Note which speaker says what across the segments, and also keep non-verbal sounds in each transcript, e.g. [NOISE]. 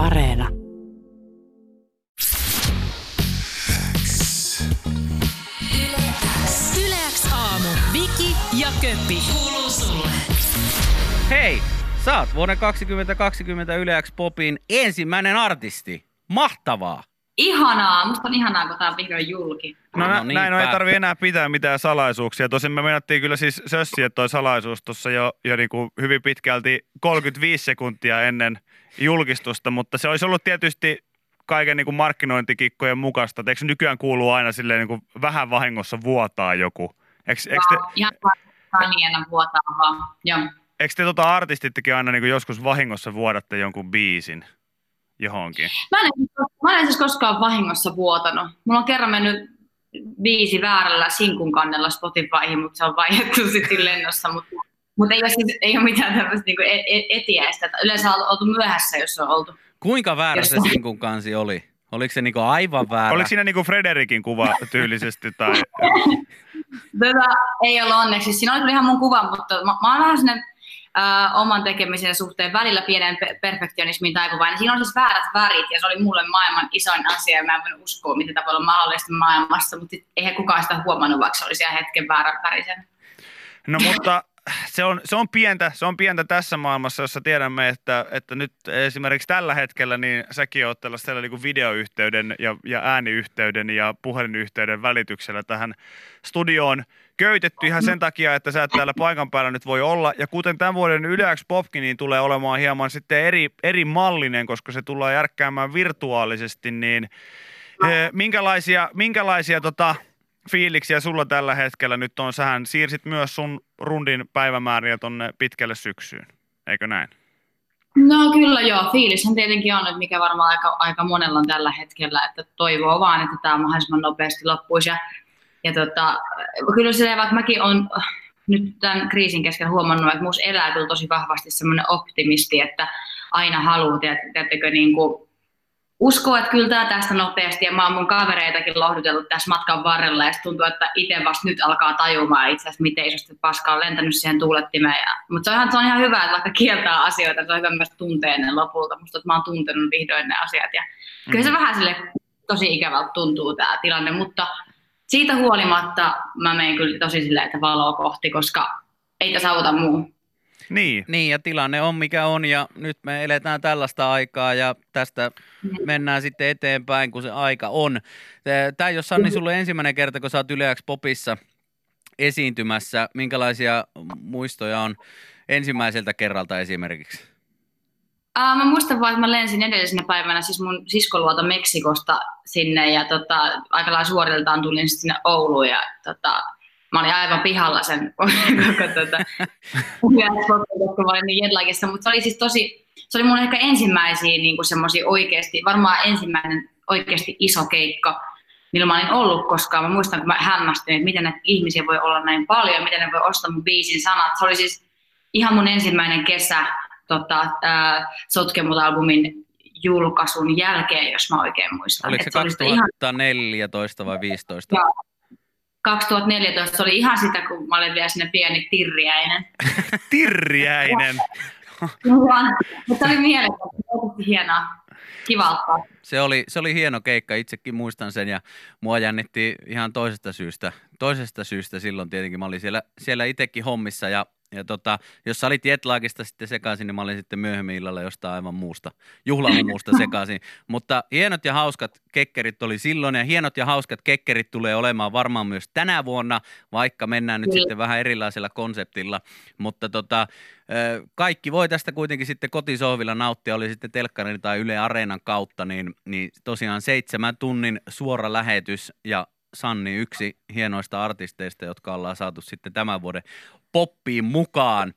Speaker 1: Areena.
Speaker 2: Yleäks aamu. Viki ja Köppi. Kuuluu sulle.
Speaker 3: Hei, sä oot vuoden 2020 Yleäks Popin ensimmäinen artisti. Mahtavaa!
Speaker 4: Ihanaa, musta on ihanaa, kun tää on vihdoin julki.
Speaker 5: No,
Speaker 3: No
Speaker 5: no
Speaker 3: niinpä.
Speaker 5: näin on, ei tarvi enää pitää mitään salaisuuksia. Tosin me menettiin kyllä siis sössiä toi salaisuus tuossa jo, jo niin kuin hyvin pitkälti 35 sekuntia ennen julkistusta, mutta se olisi ollut tietysti kaiken niin kuin markkinointikikkojen mukaista. Eikö nykyään kuuluu aina silleen niin kuin vähän vahingossa vuotaa joku? Eikö, eikö te,
Speaker 4: Ihan kanjena vuotaa vaan. Joo.
Speaker 5: eikö te tota artistittekin aina niin kuin joskus vahingossa vuodatte jonkun biisin johonkin?
Speaker 4: Mä en, mä en siis koskaan vahingossa vuotanut. Mulla on kerran mennyt viisi väärällä sinkun kannella Spotifyhin, mutta se on vaihdettu sitten lennossa. Mutta, mutta ei, ole siis, ei ole mitään tämmöistä niin etiäistä. Että Yleensä on oltu myöhässä, jos on oltu.
Speaker 3: Kuinka väärä se sinkun kansi oli? Oliko se niinku aivan väärä?
Speaker 5: Oliko siinä niin kuin Frederikin kuva tyylisesti? Tai... [LAUGHS]
Speaker 4: Tätä ei ollut onneksi. Siinä oli ihan mun kuva, mutta mä, mä oon vähän sinne äh, oman tekemisen suhteen välillä pienen pe- perfektionismin taipuvainen. Siinä on siis väärät värit ja se oli mulle maailman isoin asia ja mä en voinut uskoa, miten tämä voi olla mahdollista maailmassa, mutta eihän kukaan sitä huomannut, vaikka se oli siellä hetken väärän värisen.
Speaker 5: No mutta se on, se on, pientä, se on pientä tässä maailmassa, jossa tiedämme, että, että nyt esimerkiksi tällä hetkellä niin säkin oot tällaisella niin videoyhteyden ja, ja ääniyhteyden ja puhelinyhteyden välityksellä tähän studioon köytetty ihan sen takia, että sä et täällä paikan päällä nyt voi olla. Ja kuten tämän vuoden Yleäks Popkin, niin tulee olemaan hieman sitten eri, eri mallinen, koska se tullaan järkkäämään virtuaalisesti, niin eh, minkälaisia, minkälaisia tota, fiiliksiä sulla tällä hetkellä nyt on? Sähän siirsit myös sun rundin päivämääriä tonne pitkälle syksyyn, eikö näin?
Speaker 4: No kyllä joo, fiilishän tietenkin on, että mikä varmaan aika, aika monella on tällä hetkellä, että toivoo vaan, että tämä mahdollisimman nopeasti loppuisi. Ja, ja tota, kyllä silleen, vaikka mäkin olen nyt tämän kriisin keskellä huomannut, että minussa elää kyllä tosi vahvasti semmoinen optimisti, että aina haluaa, tiedät- tiedättekö, niin kuin, uskoo, että kyllä tämä tästä nopeasti, ja mä oon mun kavereitakin lohdutellut tässä matkan varrella, ja se tuntuu, että itse vasta nyt alkaa tajumaan itse asiassa, miten isosti paskaa on lentänyt siihen tuulettimeen. Ja, mutta se on, ihan, se on ihan hyvä, että vaikka kieltää asioita, se on hyvä myös tuntea ne lopulta. Musta että mä oon tuntenut vihdoin ne asiat, ja kyllä se vähän sille tosi ikävältä tuntuu tämä tilanne, mutta siitä huolimatta mä menen kyllä tosi silleen, että valoa kohti, koska ei tässä auta muu.
Speaker 5: Niin.
Speaker 3: Niin, ja tilanne on mikä on, ja nyt me eletään tällaista aikaa, ja tästä mennään sitten eteenpäin, kun se aika on. Tämä ei ole Sanni sulle ensimmäinen kerta, kun sä oot Yleäks Popissa esiintymässä. Minkälaisia muistoja on ensimmäiseltä kerralta esimerkiksi?
Speaker 4: Ää, mä muistan vaan, että mä lensin edellisenä päivänä siis mun siskoluota Meksikosta sinne ja tota, aika lailla suoriltaan tulin sinne Ouluun ja tota, mä olin aivan pihalla sen [LAUGHS] koko tota, kun mä olin niin jetlagissa, mutta se oli siis tosi, se oli mun ehkä ensimmäisiä niin semmoisia oikeasti, varmaan ensimmäinen oikeasti iso keikka, millä mä olin ollut koskaan. Mä muistan, kun mä hämmästyin, että miten näitä ihmisiä voi olla näin paljon, miten ne voi ostaa mun biisin sanat. Se oli siis ihan mun ensimmäinen kesä tota, äh, Sotkemut-albumin julkaisun jälkeen, jos mä oikein muistan.
Speaker 3: Oliko se
Speaker 4: oli sitä ihan
Speaker 3: 2014 vai 2015?
Speaker 4: Joo. 2014 se oli ihan sitä, kun mä olin vielä sinne pieni tirriäinen. [LAUGHS]
Speaker 5: Tirriäinen.
Speaker 4: Mutta oli mielenkiintoista, hienoa. Kivalta.
Speaker 3: Se oli, se oli hieno keikka, itsekin muistan sen ja mua jännitti ihan toisesta syystä. Toisesta syystä silloin tietenkin mä olin siellä, siellä itsekin hommissa ja, ja tota, jos sä olit jetlagista sitten sekaisin, niin mä olin sitten myöhemmin illalla jostain aivan muusta, juhlahumusta sekaisin. Mutta hienot ja hauskat kekkerit oli silloin ja hienot ja hauskat kekkerit tulee olemaan varmaan myös tänä vuonna, vaikka mennään nyt
Speaker 4: Kyllä.
Speaker 3: sitten vähän erilaisella konseptilla. Mutta tota, kaikki voi tästä kuitenkin sitten kotisohvilla nauttia, oli sitten telkkarin tai Yle Areenan kautta, niin, niin tosiaan seitsemän tunnin suora lähetys ja Sanni yksi hienoista artisteista, jotka ollaan saatu sitten tämän vuoden poppiin mukaan.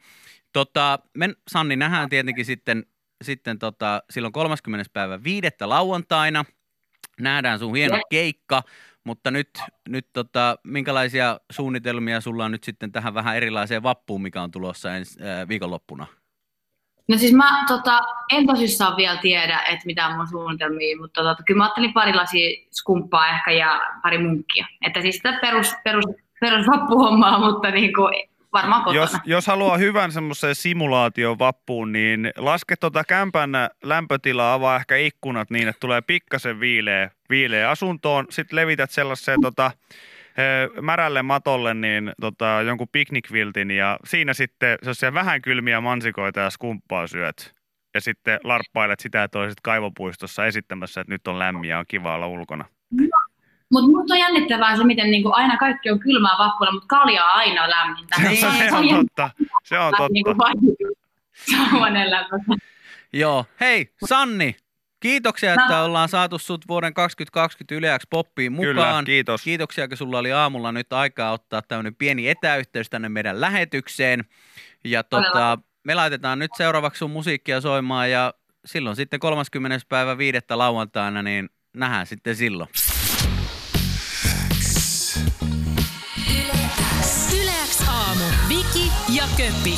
Speaker 3: Tota, me, Sanni, nähdään tietenkin sitten, sitten tota, silloin 30. päivä viidettä lauantaina. Nähdään sun hieno keikka, mutta nyt, nyt tota, minkälaisia suunnitelmia sulla on nyt sitten tähän vähän erilaiseen vappuun, mikä on tulossa ensi äh, viikonloppuna?
Speaker 4: No siis mä tota, en tosissaan vielä tiedä, että mitä on mun suunnitelmia, mutta tota, kyllä mä ajattelin pari lasia skumppaa ehkä ja pari munkkia. Että siis sitä perus, perus, perus vappuhommaa, mutta niin kuin, varmaan kotona.
Speaker 5: Jos, jos haluaa hyvän semmoisen simulaation vappuun, niin laske tuota kämpän lämpötilaa, avaa ehkä ikkunat niin, että tulee pikkasen viileä, viileä asuntoon. Sitten levität sellaiseen tota, märälle matolle niin tota, jonkun piknikviltin ja siinä sitten sellaisia vähän kylmiä mansikoita ja skumppaa syöt. Ja sitten larppailet sitä ja toiset kaivopuistossa esittämässä, että nyt on lämmin ja on kiva olla ulkona.
Speaker 4: Mutta minusta on jännittävää se, miten niinku aina kaikki on kylmää vappuilla, mutta kalja on aina lämmintä.
Speaker 3: Niin. [LAUGHS]
Speaker 5: Se on totta. Se on
Speaker 4: Niinku [LAUGHS]
Speaker 5: totta.
Speaker 4: lämpö.
Speaker 3: Joo. Hei, Sanni, kiitoksia, että ollaan saatu sut vuoden 2020 Yleäks Poppiin
Speaker 5: Kyllä,
Speaker 3: mukaan.
Speaker 5: kiitos.
Speaker 3: Kiitoksia, kun sulla oli aamulla nyt aikaa ottaa tämmöinen pieni etäyhteys tänne meidän lähetykseen. Ja tota, me laitetaan nyt seuraavaksi sun musiikkia soimaan ja silloin sitten 30. päivä viidettä lauantaina, niin nähdään sitten silloin.
Speaker 2: Yleäks aamu. Viki ja Köppi.